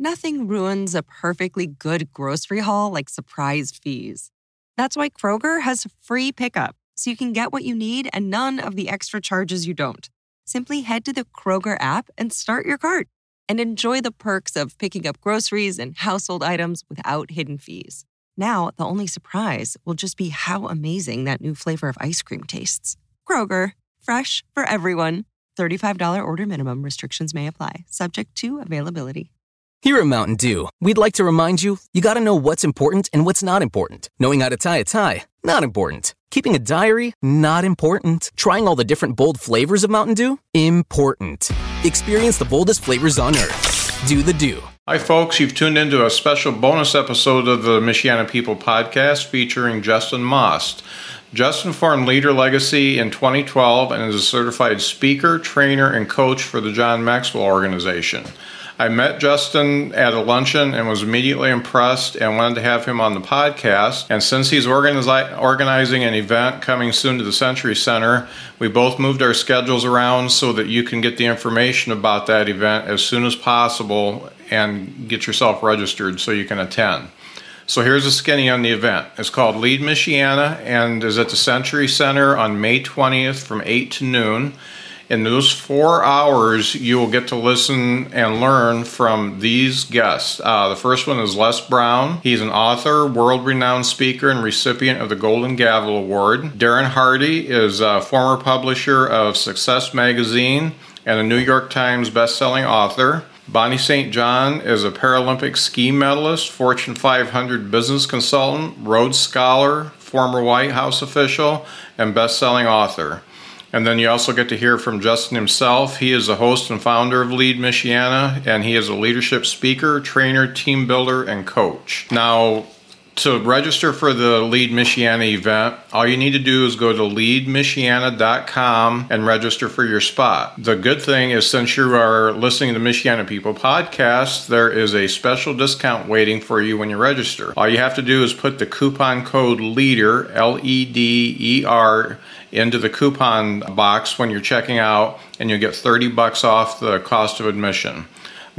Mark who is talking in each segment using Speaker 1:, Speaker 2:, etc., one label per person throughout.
Speaker 1: Nothing ruins a perfectly good grocery haul like surprise fees. That's why Kroger has free pickup, so you can get what you need and none of the extra charges you don't. Simply head to the Kroger app and start your cart and enjoy the perks of picking up groceries and household items without hidden fees. Now, the only surprise will just be how amazing that new flavor of ice cream tastes. Kroger, fresh for everyone. $35 order minimum restrictions may apply, subject to availability.
Speaker 2: Here at Mountain Dew, we'd like to remind you you gotta know what's important and what's not important. Knowing how to tie a tie, not important. Keeping a diary, not important. Trying all the different bold flavors of Mountain Dew, important. Experience the boldest flavors on earth. Do the Dew.
Speaker 3: Hi, folks. You've tuned into a special bonus episode of the Michiana People podcast featuring Justin Maust. Justin formed Leader Legacy in 2012 and is a certified speaker, trainer, and coach for the John Maxwell organization. I met Justin at a luncheon and was immediately impressed and wanted to have him on the podcast. And since he's organizi- organizing an event coming soon to the Century Center, we both moved our schedules around so that you can get the information about that event as soon as possible and get yourself registered so you can attend. So here's a skinny on the event. It's called Lead Michiana and is at the Century Center on May 20th from 8 to noon. In those four hours, you will get to listen and learn from these guests. Uh, the first one is Les Brown. He's an author, world renowned speaker, and recipient of the Golden Gavel Award. Darren Hardy is a former publisher of Success Magazine and a New York Times bestselling author. Bonnie St. John is a Paralympic ski medalist, Fortune 500 business consultant, Rhodes Scholar, former White House official, and best-selling author. And then you also get to hear from Justin himself. He is the host and founder of Lead Michiana, and he is a leadership speaker, trainer, team builder, and coach. Now, to register for the Lead Michiana event, all you need to do is go to leadmichiana.com and register for your spot. The good thing is, since you are listening to the Michiana People podcast, there is a special discount waiting for you when you register. All you have to do is put the coupon code LEADER, L E D E R, into the coupon box when you're checking out, and you'll get 30 bucks off the cost of admission.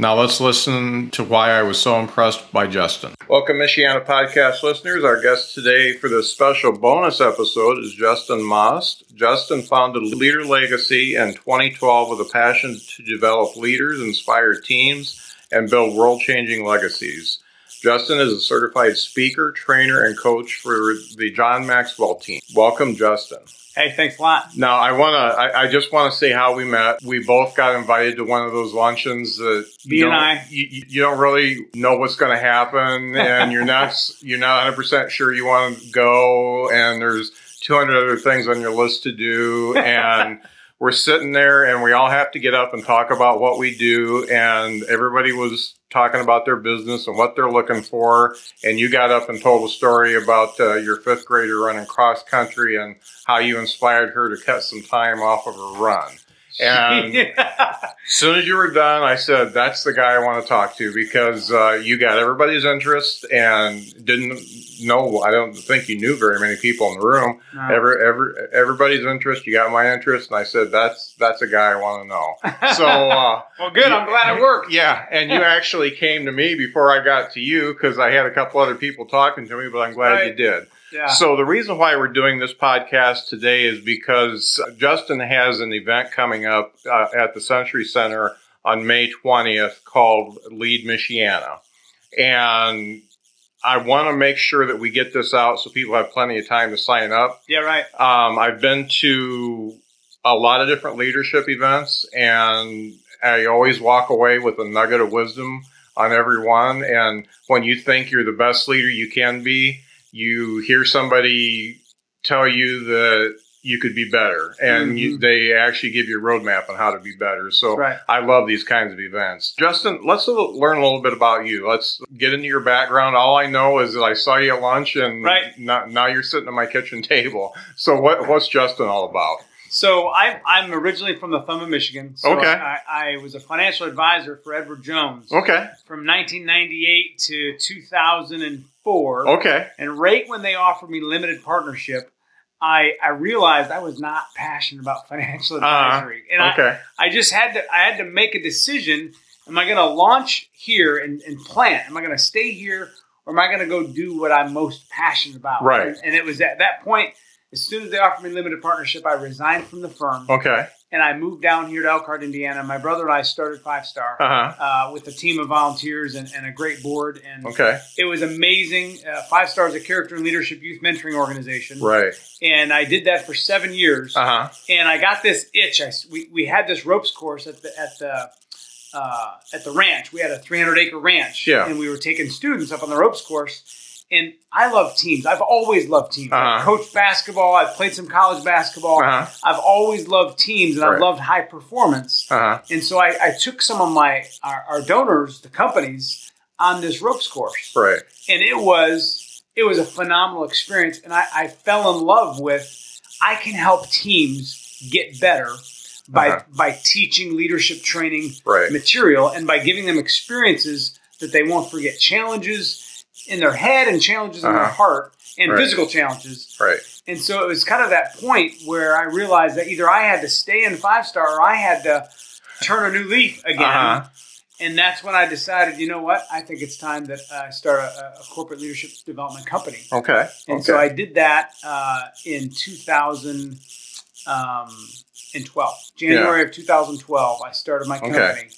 Speaker 3: Now let's listen to why I was so impressed by Justin. Welcome, Michiana podcast listeners. Our guest today for this special bonus episode is Justin Maust. Justin founded Leader Legacy in 2012 with a passion to develop leaders, inspire teams, and build world changing legacies. Justin is a certified speaker, trainer, and coach for the John Maxwell team. Welcome, Justin.
Speaker 4: Hey, thanks a lot.
Speaker 3: Now, I want to. I, I, just want to say how we met. We both got invited to one of those luncheons that
Speaker 4: you and I.
Speaker 3: You, you, don't really know what's going to happen, and you're not you're not 100 percent sure you want to go, and there's 200 other things on your list to do, and we're sitting there, and we all have to get up and talk about what we do, and everybody was talking about their business and what they're looking for. And you got up and told a story about uh, your fifth grader running cross country and how you inspired her to cut some time off of her run. And as soon as you were done, I said, "That's the guy I want to talk to because uh, you got everybody's interest and didn't know. I don't think you knew very many people in the room. No. Every, every everybody's interest. You got my interest, and I said, "That's that's a guy I want to know." So, uh,
Speaker 4: well, good. You, I'm glad it worked.
Speaker 3: Yeah, and you actually came to me before I got to you because I had a couple other people talking to me, but I'm glad right. you did. Yeah. So the reason why we're doing this podcast today is because Justin has an event coming up uh, at the Century Center on May 20th called Lead Michiana. And I want to make sure that we get this out so people have plenty of time to sign up.
Speaker 4: Yeah, right.
Speaker 3: Um, I've been to a lot of different leadership events, and I always walk away with a nugget of wisdom on every one. And when you think you're the best leader you can be, you hear somebody tell you that you could be better and mm-hmm. you, they actually give you a roadmap on how to be better so right. i love these kinds of events justin let's learn a little bit about you let's get into your background all i know is that i saw you at lunch and
Speaker 4: right.
Speaker 3: now, now you're sitting at my kitchen table so what, what's justin all about
Speaker 4: so I, I'm originally from the Thumb of Michigan. So
Speaker 3: okay.
Speaker 4: I, I, was a financial advisor for Edward Jones.
Speaker 3: Okay.
Speaker 4: From 1998 to 2004.
Speaker 3: Okay.
Speaker 4: And right when they offered me limited partnership, I, I realized I was not passionate about financial uh-huh. advisory, uh,
Speaker 3: and okay.
Speaker 4: I, I just had to I had to make a decision. Am I going to launch here and, and plant? Am I going to stay here or am I going to go do what I'm most passionate about?
Speaker 3: Right.
Speaker 4: And, and it was at that point, as soon as they offered me limited partnership, I resigned from the firm
Speaker 3: Okay.
Speaker 4: and I moved down here to Elkhart, Indiana. My brother and I started Five Star
Speaker 3: Uh huh.
Speaker 4: uh, with a team of volunteers and, and a great board. And
Speaker 3: Okay.
Speaker 4: it was amazing. Uh, Five Star is a character and leadership youth mentoring organization.
Speaker 3: Right.
Speaker 4: And I did that for seven years.
Speaker 3: Uh huh.
Speaker 4: And I got this itch. I, we, we had this ropes course at the, at the, uh, at the ranch. We had a 300 acre ranch.
Speaker 3: Yeah.
Speaker 4: And we were taking students up on the ropes course. And I love teams. I've always loved teams. I've
Speaker 3: Uh-huh.
Speaker 4: coached basketball. I've played some college basketball.
Speaker 3: Uh huh.
Speaker 4: I've always loved teams and
Speaker 3: Right.
Speaker 4: I've loved high performance.
Speaker 3: Uh huh.
Speaker 4: And so I, I took some of my our, our donors, the companies, on this ropes course,
Speaker 3: Right.
Speaker 4: and it was it was a phenomenal experience. And I, I fell in love with I can help teams get better by
Speaker 3: Uh-huh.
Speaker 4: by teaching leadership training
Speaker 3: Right.
Speaker 4: material and by giving them experiences that they won't forget, challenges in their head and challenges in their
Speaker 3: Uh-huh.
Speaker 4: heart and
Speaker 3: Right.
Speaker 4: physical challenges.
Speaker 3: Right.
Speaker 4: And so it was kind of that point where I realized that either I had to stay in five star or I had to turn a new leaf again.
Speaker 3: Uh-huh.
Speaker 4: And that's when I decided, you know what? I think it's time that I start a, a corporate leadership development company.
Speaker 3: Okay.
Speaker 4: And
Speaker 3: okay.
Speaker 4: so I did that uh, in 2012. January of 2012, I started my
Speaker 3: Okay.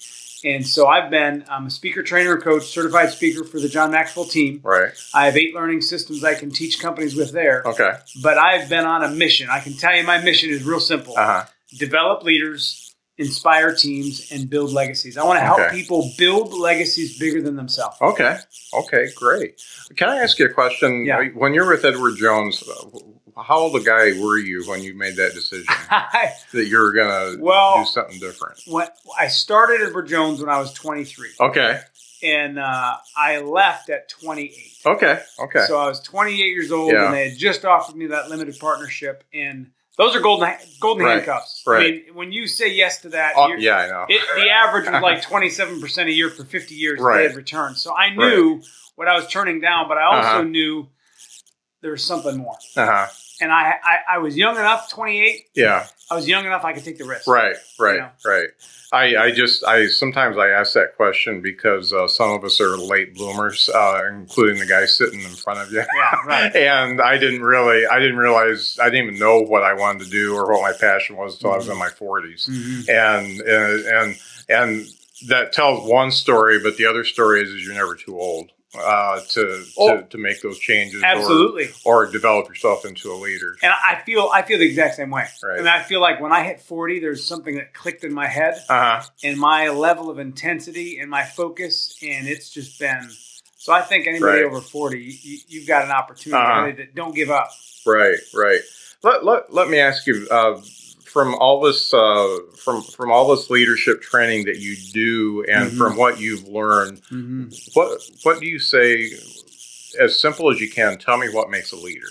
Speaker 4: And so I've been I'm a speaker, trainer, coach, certified speaker for the John Maxwell team.
Speaker 3: right.
Speaker 4: I have eight learning systems I can teach companies with there.
Speaker 3: Okay.
Speaker 4: But I've been on a mission. I can tell you my mission is real simple
Speaker 3: Uh huh.
Speaker 4: develop leaders, inspire teams, and build legacies. I want to help
Speaker 3: Okay.
Speaker 4: people build legacies bigger than themselves.
Speaker 3: Okay. Okay. Great. Can I ask you a question?
Speaker 4: Yeah.
Speaker 3: When you're with Edward Jones, how old a guy were you when you made that decision that you were going to
Speaker 4: Well-
Speaker 3: do something different?
Speaker 4: when I started at Edward Jones when I was 23,
Speaker 3: Okay.
Speaker 4: and uh, I left at 28.
Speaker 3: Okay. Okay.
Speaker 4: So I was 28 years old,
Speaker 3: Yeah.
Speaker 4: and they had just offered me that limited partnership, and those are golden golden
Speaker 3: Right,
Speaker 4: handcuffs.
Speaker 3: right.
Speaker 4: I mean, when you say yes to that,
Speaker 3: Oh,
Speaker 4: you're-
Speaker 3: yeah, I know.
Speaker 4: it, the average was like 27% a year for 50 years
Speaker 3: Right.
Speaker 4: they had returned. So I knew what I was turning down, but I also
Speaker 3: Uh-huh.
Speaker 4: knew there was something more.
Speaker 3: Uh huh.
Speaker 4: And I, I, I was young enough, 28,
Speaker 3: Yeah.
Speaker 4: I was young enough I could take the risk.
Speaker 3: Right. Right.
Speaker 4: know?
Speaker 3: Right. I, I just I sometimes I ask that question because uh, some of us are late bloomers, uh, including the guy sitting in front of you.
Speaker 4: Yeah, right.
Speaker 3: and I didn't really I didn't realize I didn't even know what I wanted to do or what my passion was until I was in my 40s.
Speaker 4: Mhm.
Speaker 3: And and and and that tells one story, but the other story is, is you're never too old uh, to,
Speaker 4: Oh.
Speaker 3: to to make those changes.
Speaker 4: Absolutely.
Speaker 3: Or, or develop yourself into a leader.
Speaker 4: And I feel I feel the exact same way.
Speaker 3: Right.
Speaker 4: And I feel like when I hit 40, there's something that clicked in my head
Speaker 3: Uh huh.
Speaker 4: and my level of intensity and my focus, and it's just been. So I think anybody
Speaker 3: Right.
Speaker 4: over 40, you, you've got an opportunity.
Speaker 3: Uh-huh.
Speaker 4: really to- Don't give up.
Speaker 3: Right, right. Let, let, let me ask you uh, from all this uh, from from all this leadership training that you do, and
Speaker 4: Mhm.
Speaker 3: from what you've learned,
Speaker 4: Mm-hmm.
Speaker 3: what what do you say? As simple as you can, tell me what makes a leader.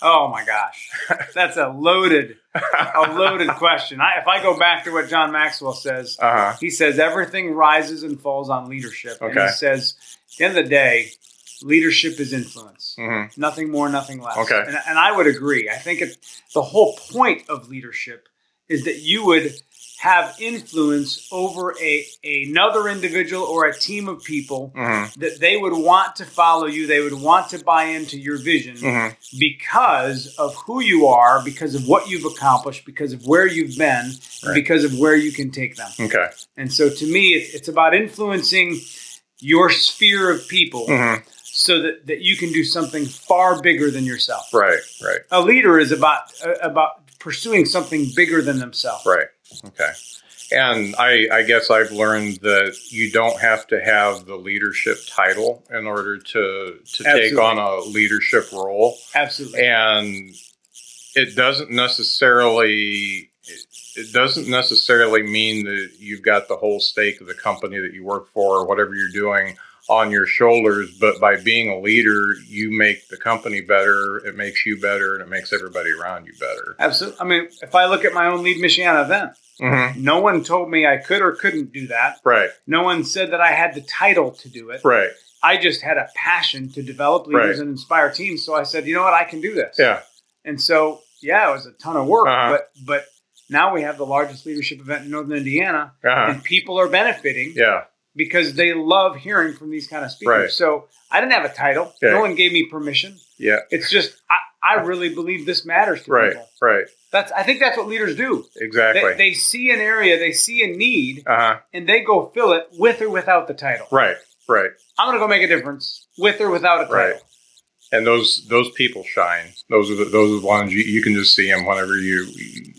Speaker 4: Oh my gosh, that's a loaded, a loaded question. I, if I go back to what John Maxwell says,
Speaker 3: Uh huh.
Speaker 4: he says everything rises and falls on leadership. And he says, at the end of the day, leadership is influence.
Speaker 3: hmm
Speaker 4: Nothing more, nothing less.
Speaker 3: Okay.
Speaker 4: And, and I would agree. I think it, the whole point of leadership is that you would have influence over a another individual or a team of people
Speaker 3: hmm
Speaker 4: that they would want to follow you. They would want to buy into your vision
Speaker 3: hmm
Speaker 4: because of who you are, because of what you've accomplished, because of where you've been,
Speaker 3: Right.
Speaker 4: because of where you can take them.
Speaker 3: Okay.
Speaker 4: And so to me, it's, it's about influencing your sphere of people
Speaker 3: hmm
Speaker 4: so that, that you can do something far bigger than yourself.
Speaker 3: Right. Right.
Speaker 4: A leader is about uh, about pursuing something bigger than themselves.
Speaker 3: Right. Okay. And I, I guess I've learned that you don't have to have the leadership title in order to to take on a leadership role.
Speaker 4: Absolutely.
Speaker 3: and it doesn't necessarily it doesn't necessarily mean that you've got the whole stake of the company that you work for or whatever you're doing on your shoulders but by being a leader you make the company better it makes you better and it makes everybody around you better
Speaker 4: Absolutely. I mean, if I look at my own Lead Michiana event,
Speaker 3: mm-hmm.
Speaker 4: no one told me I could or couldn't do that.
Speaker 3: right
Speaker 4: No one said that I had the title to do it.
Speaker 3: right
Speaker 4: I just had a passion to develop leaders
Speaker 3: Right.
Speaker 4: and inspire teams. So I said, you know what, I can do this.
Speaker 3: yeah
Speaker 4: And so, yeah, it was a ton of work,
Speaker 3: Uh-huh.
Speaker 4: but but now we have the largest leadership event in Northern Indiana,
Speaker 3: uh-huh.
Speaker 4: and people are benefiting
Speaker 3: yeah
Speaker 4: because they love hearing from these kind of speakers.
Speaker 3: Right.
Speaker 4: So I didn't have a title. No one gave me permission.
Speaker 3: Yeah.
Speaker 4: It's just I, I really believe this matters to
Speaker 3: Right.
Speaker 4: people.
Speaker 3: Right.
Speaker 4: That's I think that's what leaders do.
Speaker 3: Exactly.
Speaker 4: They, they see an area, they see a need,
Speaker 3: uh huh.
Speaker 4: and they go fill it with or without the title.
Speaker 3: Right. Right.
Speaker 4: I'm going to go make a difference with or without a title.
Speaker 3: Right. And those those people shine. Those are the, those are the ones you, you can just see them whenever you.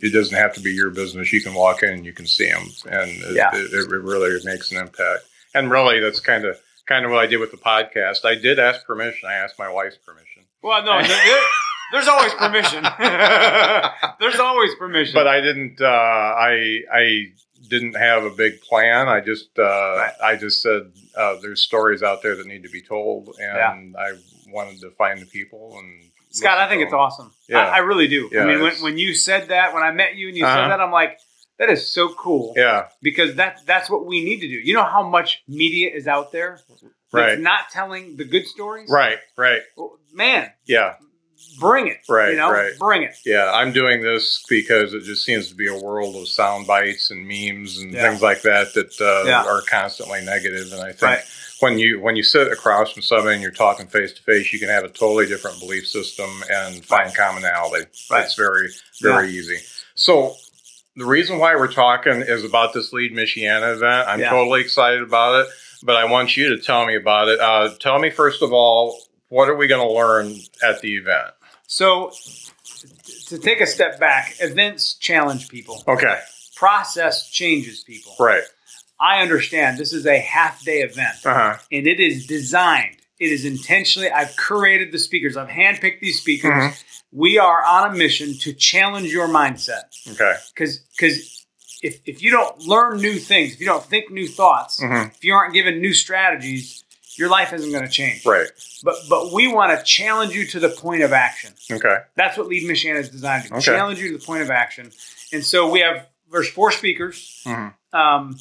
Speaker 3: It doesn't have to be your business. You can walk in and you can see them, and it,
Speaker 4: Yeah.
Speaker 3: it, it really makes an impact. And really, that's kind of kind of what I did with the podcast. I did ask permission. I asked my wife's permission,
Speaker 4: Well, no, there- there- there's always permission. there's always permission.
Speaker 3: but I didn't. Uh, I I didn't have a big plan. I just uh, I just said uh, there's stories out there that need to be told, and I wanted to find the people and.
Speaker 4: Scott, I think it's awesome.
Speaker 3: Yeah.
Speaker 4: I, I really do.
Speaker 3: Yeah,
Speaker 4: I mean, when, when you said that, when I met you and you
Speaker 3: Uh-huh.
Speaker 4: said that, I'm like, that is so cool
Speaker 3: Yeah.
Speaker 4: because that that's what we need to do. You know how much media is out there that's
Speaker 3: Right.
Speaker 4: not telling the good stories?
Speaker 3: Right. Right.
Speaker 4: Well, man,
Speaker 3: Yeah.
Speaker 4: bring it.
Speaker 3: Right,
Speaker 4: You know,
Speaker 3: right.
Speaker 4: bring it.
Speaker 3: Yeah, I'm doing this because it just seems to be a world of sound bites and memes and
Speaker 4: Yeah.
Speaker 3: things like that that uh,
Speaker 4: Yeah.
Speaker 3: are constantly. And I think
Speaker 4: Right.
Speaker 3: When you when you sit across from somebody and you're talking face to face, you can have a totally different belief system and find
Speaker 4: Right.
Speaker 3: commonality.
Speaker 4: Right.
Speaker 3: It's very very easy. So. The reason why we're talking is about this Lead Michiana event. I'm
Speaker 4: Yeah.
Speaker 3: totally excited about it, but I want you to tell me about it. Uh, tell me first of all, what are we going to learn at the event?
Speaker 4: So, to take a step back, events challenge people.
Speaker 3: Okay,
Speaker 4: Process changes people.
Speaker 3: right.
Speaker 4: I understand this is a half day event.
Speaker 3: Uh huh.
Speaker 4: and it is designed. It is intentionally. I've curated the speakers. I've handpicked these speakers.
Speaker 3: Mhm.
Speaker 4: We are on a mission to challenge your mindset
Speaker 3: Okay.
Speaker 4: because because if if you don't learn new things, if you don't think new thoughts,
Speaker 3: Mhm.
Speaker 4: if you aren't given new strategies, your life isn't going to change.
Speaker 3: Right.
Speaker 4: But but we want to challenge you to the point of action.
Speaker 3: Okay.
Speaker 4: That's what Lead Michiana is designed to
Speaker 3: Okay.
Speaker 4: challenge you to the point of action. And so we have there's four speakers.
Speaker 3: Mhm.
Speaker 4: Um,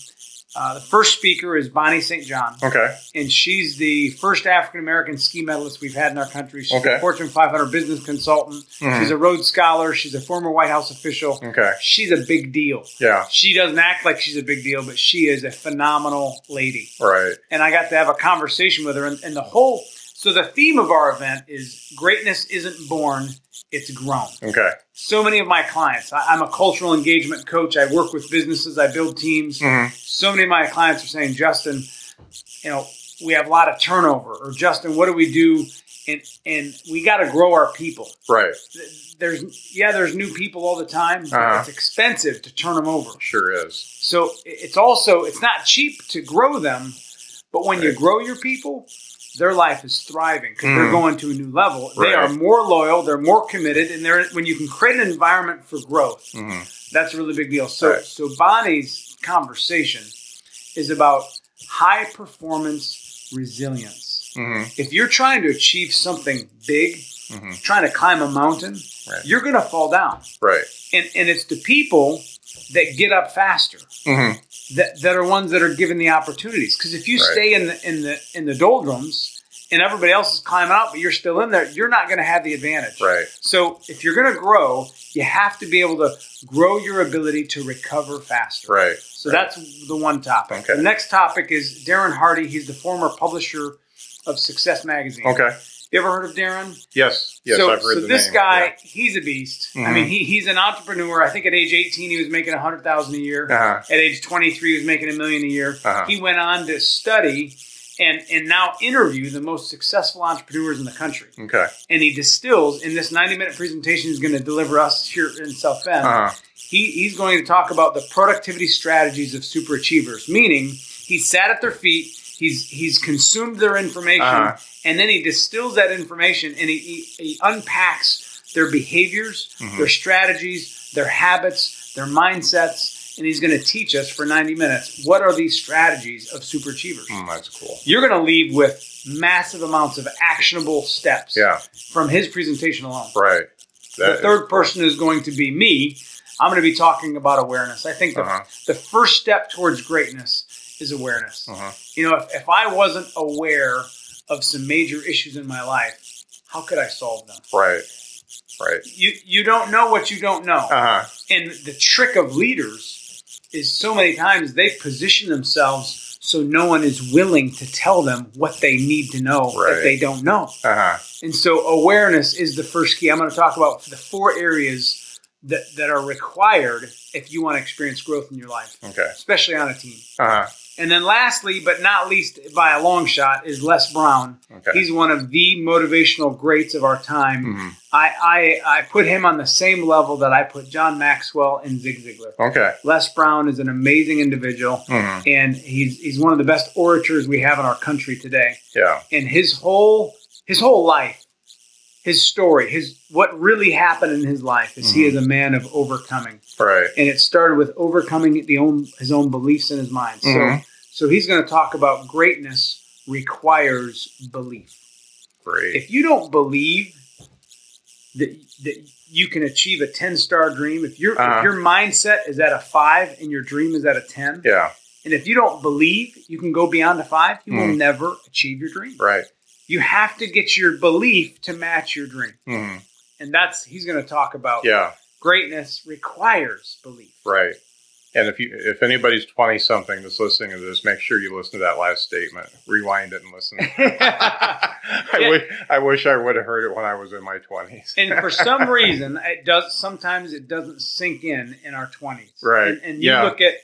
Speaker 4: uh, the first speaker is Bonnie St. John
Speaker 3: Okay.
Speaker 4: and she's the first African American ski medalist we've had in our country. She's
Speaker 3: Okay.
Speaker 4: a Fortune 500 business consultant.
Speaker 3: Mhm.
Speaker 4: She's a Rhodes Scholar. She's a former White House official.
Speaker 3: Okay.
Speaker 4: She's a big deal.
Speaker 3: Yeah.
Speaker 4: She doesn't act like she's a big deal, but she is a phenomenal lady.
Speaker 3: Right.
Speaker 4: And I got to have a conversation with her, and, and the whole. So the theme of our event is greatness isn't born; it's grown
Speaker 3: Okay.
Speaker 4: so many of my clients. I, I'm a cultural engagement coach. I work with businesses. I build teams.
Speaker 3: Mhm.
Speaker 4: So many of my clients are saying, Justin, you know, we have a lot of turnover. Or Justin, what do we do? And and we got to grow our people.
Speaker 3: Right.
Speaker 4: There's yeah, there's new people all the time. But
Speaker 3: Uh-huh.
Speaker 4: It's expensive to turn them over.
Speaker 3: Sure is.
Speaker 4: So it's also it's not cheap to grow them, but when you grow your people, their life is thriving because they're
Speaker 3: Mhm.
Speaker 4: going to a new level. They are more loyal, they're more committed, and they're when you can create an environment for growth,
Speaker 3: hmm
Speaker 4: that's a really big deal. So
Speaker 3: Right.
Speaker 4: so Bonnie's conversation is about high performance resilience.
Speaker 3: hmm
Speaker 4: If you're trying to achieve something big,
Speaker 3: hmm
Speaker 4: trying to climb a mountain,
Speaker 3: Right.
Speaker 4: you're going to fall down.
Speaker 3: Right.
Speaker 4: And and it's the people that get up faster
Speaker 3: hmm
Speaker 4: that, that are ones that are given the opportunities. Because if you
Speaker 3: Right.
Speaker 4: stay in the in the in the doldrums and everybody else is climbing out, but you're still in there, you're not going to have the advantage.
Speaker 3: Right.
Speaker 4: So if you're going to grow, you have to be able to grow your ability to recover faster.
Speaker 3: Right.
Speaker 4: So
Speaker 3: Right.
Speaker 4: that's the one topic.
Speaker 3: Okay.
Speaker 4: The next topic is Darren Hardy. He's the former publisher of Success Magazine.
Speaker 3: Okay.
Speaker 4: You ever heard of Darren?
Speaker 3: Yes. Yes.
Speaker 4: so,
Speaker 3: I've heard
Speaker 4: so
Speaker 3: the
Speaker 4: this
Speaker 3: name.
Speaker 4: guy, he's a beast. I
Speaker 3: Mhm.
Speaker 4: mean, he, he's an entrepreneur. I think at age 18, he was making 100000 a year.
Speaker 3: Uh-huh.
Speaker 4: At age 23, he was making a million a year.
Speaker 3: Uh-huh.
Speaker 4: He went on to study and, and now interview the most successful entrepreneurs in the country.
Speaker 3: Okay.
Speaker 4: And he distills in this 90 minute presentation he's going to deliver us here in South Bend.
Speaker 3: Uh-huh.
Speaker 4: He, he's going to talk about the productivity strategies of super achievers, meaning he sat at their feet, he's he's consumed their information,
Speaker 3: Uh-huh.
Speaker 4: And then he distills that information and he, he, he unpacks their behaviors,
Speaker 3: Mhm.
Speaker 4: their strategies, their habits, their mindsets, and he's going to teach us for 90 minutes what are these strategies of super achievers.
Speaker 3: Mm, that's cool.
Speaker 4: You're going to leave with massive amounts of actionable steps
Speaker 3: Yeah.
Speaker 4: from his presentation alone
Speaker 3: Right.
Speaker 4: the third
Speaker 3: cool.
Speaker 4: person is going to be me. I'm going to be talking about awareness. I think the,
Speaker 3: Uh-huh.
Speaker 4: the first step towards greatness is awareness.
Speaker 3: Uh-huh.
Speaker 4: You know, if, if I wasn't aware of some major issues in my life, how could I solve them?
Speaker 3: Right. Right.
Speaker 4: You you don't know what you don't know.
Speaker 3: Uh huh.
Speaker 4: And the trick of leaders is so many times they position themselves so no one is willing to tell them what they need to know
Speaker 3: Right.
Speaker 4: that they don't know.
Speaker 3: Uh huh.
Speaker 4: And so awareness is the first key. I'm going to talk about the four areas that, that are required if you want to experience growth in your life,
Speaker 3: Okay.
Speaker 4: especially on a team.
Speaker 3: Uh huh.
Speaker 4: And then lastly, but not least by a long shot, is Les Brown.
Speaker 3: Okay.
Speaker 4: He's one of the motivational greats of our time.
Speaker 3: Mhm.
Speaker 4: I, I, I put him on the same level that I put John Maxwell and Zig Ziglar.
Speaker 3: Okay.
Speaker 4: Les Brown is an amazing individual,
Speaker 3: Mhm.
Speaker 4: and he's, he's one of the best orators we have in our country today.
Speaker 3: Yeah.
Speaker 4: And his whole his whole life, his story, his what really happened in his life is he is a man of overcoming,
Speaker 3: Right.
Speaker 4: and it started with overcoming the own his own beliefs in his mind. So
Speaker 3: Mhm.
Speaker 4: so he's going to talk about greatness requires belief.
Speaker 3: Great.
Speaker 4: If you don't believe that that you can achieve a 10 star dream, if your
Speaker 3: Uh-huh.
Speaker 4: if your mindset is at a 5 and your dream is at a 10,
Speaker 3: yeah.
Speaker 4: and if you don't believe you can go beyond a 5, you will
Speaker 3: Mhm.
Speaker 4: never achieve your dream.
Speaker 3: Right.
Speaker 4: You have to get your belief to match your dream.
Speaker 3: hmm
Speaker 4: And that's he's going to talk about
Speaker 3: Yeah.
Speaker 4: greatness requires belief.
Speaker 3: Right. And if you if anybody's twenty something that's listening to this, make sure you listen to that last statement. Rewind it and listen. I
Speaker 4: Yeah.
Speaker 3: wish I wish I would have heard it when I was in my twenties.
Speaker 4: and for some reason it does sometimes it doesn't sink in in our 20s
Speaker 3: Right.
Speaker 4: and, and you
Speaker 3: Yeah.
Speaker 4: look at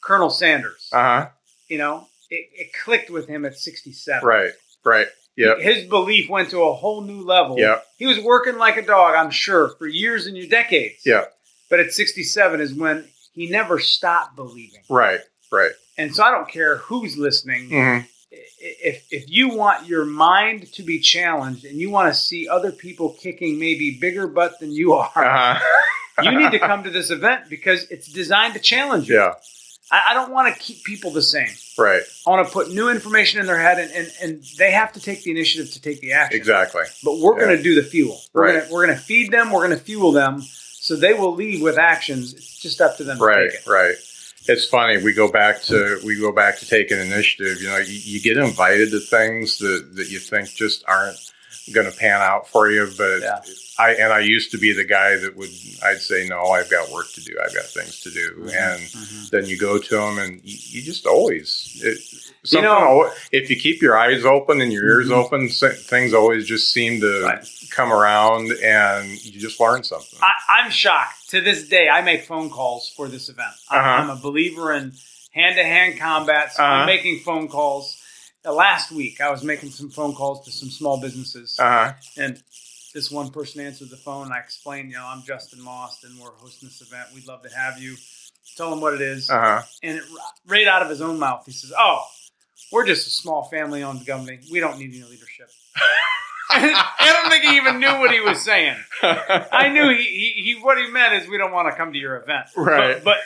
Speaker 4: colonel sanders
Speaker 3: Uh huh.
Speaker 4: you know it, it clicked with him at 67
Speaker 3: Right. Right. Yep.
Speaker 4: his belief went to a whole new level
Speaker 3: Yeah.
Speaker 4: he was working like a dog i'm sure for years and years decades
Speaker 3: Yeah.
Speaker 4: but at 67 is when he never stopped believing
Speaker 3: Right. Right.
Speaker 4: and so i don't care who's listening
Speaker 3: hmm
Speaker 4: if if you want your mind to be challenged and you want to see other people kicking maybe bigger butt than you are
Speaker 3: Uh huh.
Speaker 4: you need to come to this event because it's designed to challenge you.
Speaker 3: Yeah.
Speaker 4: I, I don't want to keep people the same.
Speaker 3: Right.
Speaker 4: I want to put new information in their head, and, and, and they have to take the initiative to take the action.
Speaker 3: Exactly.
Speaker 4: But we're going to do the fuel. We're
Speaker 3: Right.
Speaker 4: going to we're going to feed them. We're going to fuel them, so they will leave with actions. It's just up to them
Speaker 3: Right.
Speaker 4: to take it.
Speaker 3: Right. It's funny. We go back to we go back to taking initiative. You know, you, you get invited to things that that you think just aren't going to pan out for you. But
Speaker 4: Yeah.
Speaker 3: I and I used to be the guy that would I'd say no, I've got work to do. I've got things to do,
Speaker 4: Mm-hmm.
Speaker 3: and then you go to them, and you, you just always. It, something
Speaker 4: know-
Speaker 3: if you keep your eyes open and your ears
Speaker 4: Mhm.
Speaker 3: open, things always just seem to
Speaker 4: Right.
Speaker 3: come around, and you just learn something.
Speaker 4: I, I'm shocked to this day. I make phone calls for this event. I'm,
Speaker 3: Uh-huh.
Speaker 4: I'm a believer in hand-to-hand combat. So
Speaker 3: Uh-huh.
Speaker 4: I'm making phone calls. Uh, last week, I was making some phone calls to some small businesses.
Speaker 3: Uh huh.
Speaker 4: And this one person answered the phone. I explained, you know, I'm Justin Maust, and we're hosting this event. We'd love to have you. Tell him what it is.
Speaker 3: Uh huh.
Speaker 4: And it, right out of his own mouth, he says, "Oh, we're just a small family-owned company. We don't need any leadership." I don't think he even knew what he was saying. I knew he, he, he what he meant is we don't want to come to your event,
Speaker 3: Right.
Speaker 4: But but,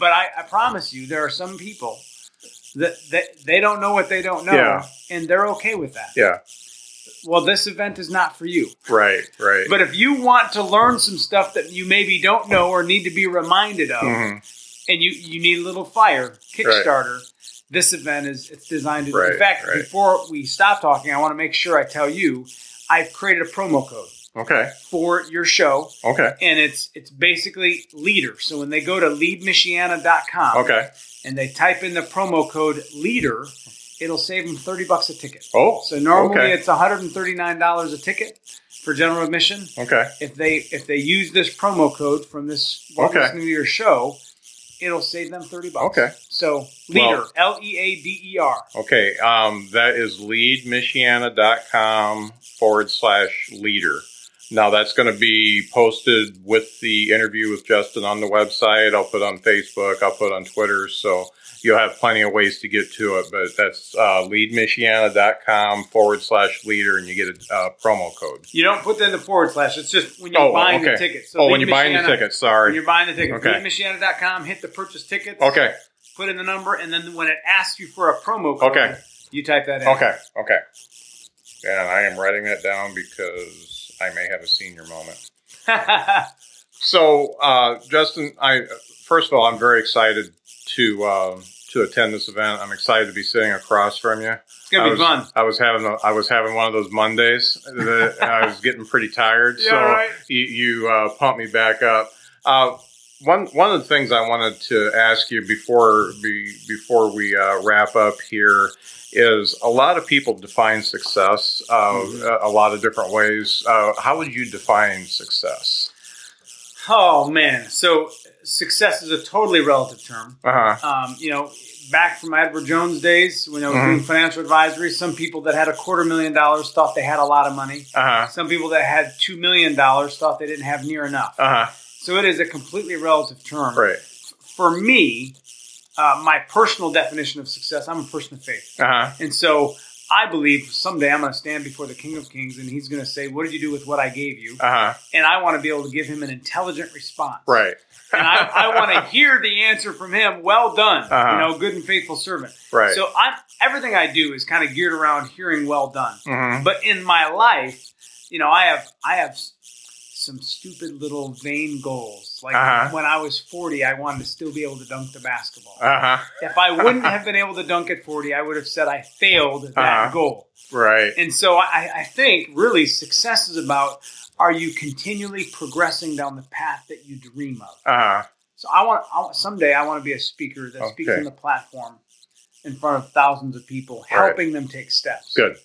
Speaker 4: but I, I promise you, there are some people that, that they don't know what they don't know,
Speaker 3: Yeah.
Speaker 4: and they're okay with that.
Speaker 3: Yeah.
Speaker 4: Well, this event is not for you.
Speaker 3: Right. Right.
Speaker 4: But if you want to learn some stuff that you maybe don't know or need to be reminded of,
Speaker 3: Mhm.
Speaker 4: and you you need a little fire Kickstarter, this event is it's designed to.
Speaker 3: Right,
Speaker 4: in fact,
Speaker 3: right.
Speaker 4: before we stop talking, I want to make sure I tell you, I've created a promo code
Speaker 3: Okay.
Speaker 4: for your show,
Speaker 3: Okay.
Speaker 4: and it's it's basically leader. So when they go to leadmichiana.com
Speaker 3: Okay.
Speaker 4: and they type in the promo code leader, it'll save them thirty bucks a ticket.
Speaker 3: Oh.
Speaker 4: So normally
Speaker 3: okay.
Speaker 4: it's one hundred and thirty nine dollars a ticket for general admission
Speaker 3: Okay.
Speaker 4: if they if they use this promo code from this
Speaker 3: Okay.
Speaker 4: New Year show, it'll save them thirty bucks.
Speaker 3: Okay.
Speaker 4: So leader, L E A D E R.
Speaker 3: Okay. Um, that is leadmichiana.com forward slash leader. Now that's going to be posted with the interview with Justin on the website. I'll put on Facebook. I'll put on Twitter. So you'll have plenty of ways to get to it. But that's uh, leadmichiana.com forward slash leader, and you get a uh, promo code.
Speaker 4: You don't put that in the forward slash. It's just when you're
Speaker 3: Oh,
Speaker 4: buying the
Speaker 3: tickets.
Speaker 4: ticket. So
Speaker 3: oh, when you're buying the tickets.
Speaker 4: When you're buying the ticket,
Speaker 3: Okay.
Speaker 4: leadmichiana.com, hit the purchase tickets.
Speaker 3: Okay.
Speaker 4: Put in the number, and then when it asks you for a promo code,
Speaker 3: Okay.
Speaker 4: you type that in.
Speaker 3: Okay. Okay. And I am writing that down because I may have a senior moment. So, uh, Justin, I first of all, I'm very excited to uh, to attend this event. I'm excited to be sitting across from you.
Speaker 4: it's gonna
Speaker 3: I
Speaker 4: be
Speaker 3: was,
Speaker 4: fun.
Speaker 3: I was having a, I was having one of those Mondays that I was getting pretty tired.
Speaker 4: Yeah,
Speaker 3: so
Speaker 4: right.
Speaker 3: you, you uh, pumped me back up. Uh, one one of the things I wanted to ask you before be, before we uh, wrap up here is a lot of people define success uh,
Speaker 4: Mm-hmm.
Speaker 3: a, lot of different ways. Uh, how would you define success?
Speaker 4: Oh man, so success is a totally relative term.
Speaker 3: Uh huh.
Speaker 4: Um, you know, back from Edward Jones days when I was
Speaker 3: Mhm.
Speaker 4: doing financial advisory, some people that had a quarter million dollars thought they had a lot of money.
Speaker 3: Uh huh.
Speaker 4: Some people that had two million dollars thought they didn't have near enough.
Speaker 3: Uh huh.
Speaker 4: So it is a completely relative term.
Speaker 3: Right.
Speaker 4: For me, uh, my personal definition of success, I'm a person of faith.
Speaker 3: Uh huh.
Speaker 4: And so I believe someday I'm going to stand before the King of Kings and he's going to say, What did you do with what I gave you?
Speaker 3: Uh huh.
Speaker 4: And I want to be able to give him an intelligent response.
Speaker 3: Right.
Speaker 4: And I, I want to hear the answer from him. Well done.
Speaker 3: Uh-huh.
Speaker 4: You know, good and faithful servant.
Speaker 3: Right.
Speaker 4: So I'm everything I do is kind of geared around hearing well done.
Speaker 3: Mhm.
Speaker 4: But in my life, you know, I have I have some stupid little vain goals. Like
Speaker 3: Uh-huh.
Speaker 4: when I was 40, I wanted to still be able to dunk the basketball.
Speaker 3: Uh huh.
Speaker 4: if I wouldn't have been able to dunk at 40, I would have said I failed that
Speaker 3: Uh-huh.
Speaker 4: goal.
Speaker 3: Right.
Speaker 4: And so I, I think really success is about are you continually progressing down the path that you dream of?
Speaker 3: Uh huh.
Speaker 4: So I want, I want someday I want to be a speaker that speaks on the platform in front of thousands of people,
Speaker 3: Right.
Speaker 4: helping them take steps.
Speaker 3: Good.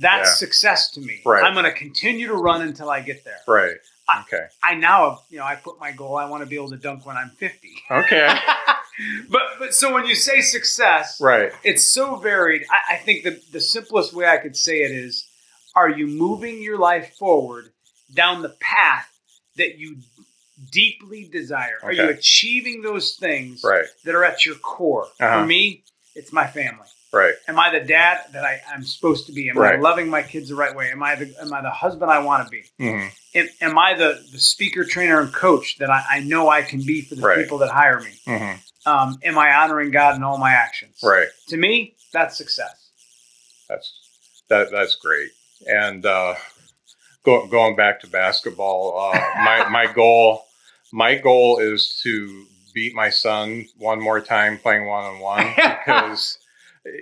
Speaker 4: That's
Speaker 3: Yeah.
Speaker 4: success to me.
Speaker 3: Right.
Speaker 4: I'm going to continue to run until I get there.
Speaker 3: Right.
Speaker 4: I-
Speaker 3: Okay.
Speaker 4: I now, have, you know, I put my goal. I want to be able to dunk when I'm 50.
Speaker 3: Okay.
Speaker 4: but but so when you say success,
Speaker 3: Right.
Speaker 4: it's so varied. I, I think the the simplest way I could say it is: Are you moving your life forward down the path that you deeply desire? Are you achieving those things
Speaker 3: Right.
Speaker 4: that are at your core?
Speaker 3: Uh-huh.
Speaker 4: For me, it's my family.
Speaker 3: Right.
Speaker 4: Am I the dad that I, I'm supposed to be? Am I loving my kids the right way? Am I the am I the husband I want to be?
Speaker 3: hmm
Speaker 4: Am, am I the, the speaker, trainer, and coach that I, I know I can be for the
Speaker 3: Right.
Speaker 4: people that hire me?
Speaker 3: hmm
Speaker 4: Um, am I honoring God in all my actions?
Speaker 3: Right.
Speaker 4: To me, that's success.
Speaker 3: That's that. That's great. And uh, go, going back to basketball, uh, my my goal my goal is to beat my son one more time playing one on one because.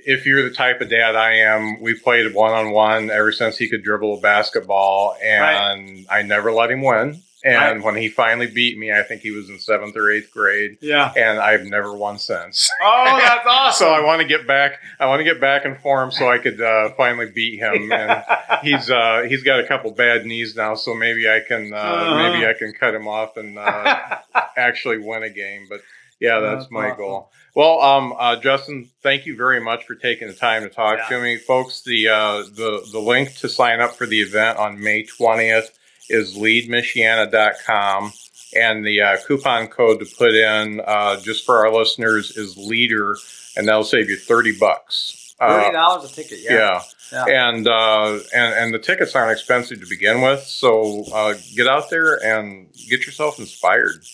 Speaker 3: If you're the type of dad I am, we played one on one ever since he could dribble a basketball, and I never let him win. And
Speaker 4: Right.
Speaker 3: when he finally beat me, I think he was in seventh or eighth grade,
Speaker 4: Yeah.
Speaker 3: and I've never won since.
Speaker 4: Oh, that's awesome.
Speaker 3: so I want to get back. I want to get back in form so I could uh, finally beat him. And he's uh, he's got a couple bad knees now, so maybe I can uh,
Speaker 4: Uh-huh.
Speaker 3: maybe I can cut him off and uh, actually win a game. But yeah, that's
Speaker 4: That's
Speaker 3: my
Speaker 4: awesome.
Speaker 3: goal. Well, um, uh, Justin, thank you very much for taking the time to talk
Speaker 4: Yeah.
Speaker 3: to me, folks. The uh, the the link to sign up for the event on May twentieth is leadmichiana.com. And the uh, coupon code to put in uh, just for our listeners is leader, and that'll save you 30 bucks. Uh,
Speaker 4: Thirty dollars a ticket. Yeah.
Speaker 3: yeah.
Speaker 4: Yeah.
Speaker 3: And, uh, and and the tickets aren't expensive to begin with, so uh, get out there and get yourself inspired.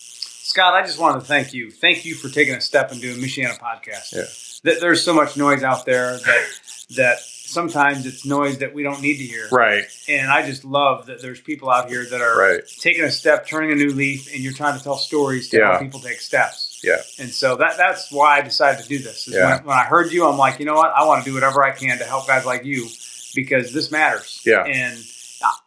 Speaker 4: Scott, I just wanted to thank you. Thank you for taking a step and doing Michiana podcast.
Speaker 3: Yeah.
Speaker 4: There's so much noise out there that that sometimes it's noise that we don't need to hear.
Speaker 3: Right,
Speaker 4: And I just love that there's people out here that are
Speaker 3: right,
Speaker 4: taking a step, turning a new leaf, and you're trying to tell stories to
Speaker 3: Yeah.
Speaker 4: help people take steps.
Speaker 3: Yeah.
Speaker 4: And so that that's why I decided to do this. is
Speaker 3: Yeah.
Speaker 4: When, when I heard you, I'm like, you know what? I want to do whatever I can to help guys like you because this matters.
Speaker 3: Yeah.
Speaker 4: And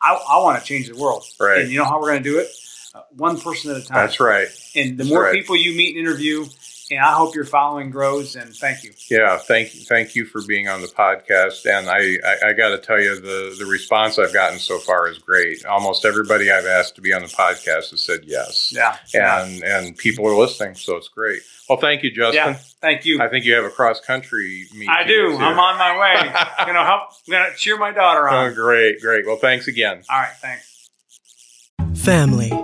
Speaker 4: I, I want to change the world.
Speaker 3: Right.
Speaker 4: And you know how we're going to do it? Uh, one person at a time.
Speaker 3: that's right.
Speaker 4: And the
Speaker 3: That's
Speaker 4: more
Speaker 3: right.
Speaker 4: people you meet and interview, and I hope your following grows. And thank you.
Speaker 3: Yeah, thank you, thank you for being on the podcast. And I, I, I got to tell you, the the response I've gotten so far is great. Almost everybody I've asked to be on the podcast has said yes.
Speaker 4: Yeah. yeah.
Speaker 3: and and people are listening, so it's great. Well, thank you, Justin.
Speaker 4: Yeah. Thank you.
Speaker 3: I think you have a cross country meet.
Speaker 4: I do.
Speaker 3: get to.
Speaker 4: I'm on my way. gonna help. Gonna cheer my daughter on.
Speaker 3: Oh, great, great. Well, thanks again.
Speaker 4: All right. Thanks.
Speaker 5: Family.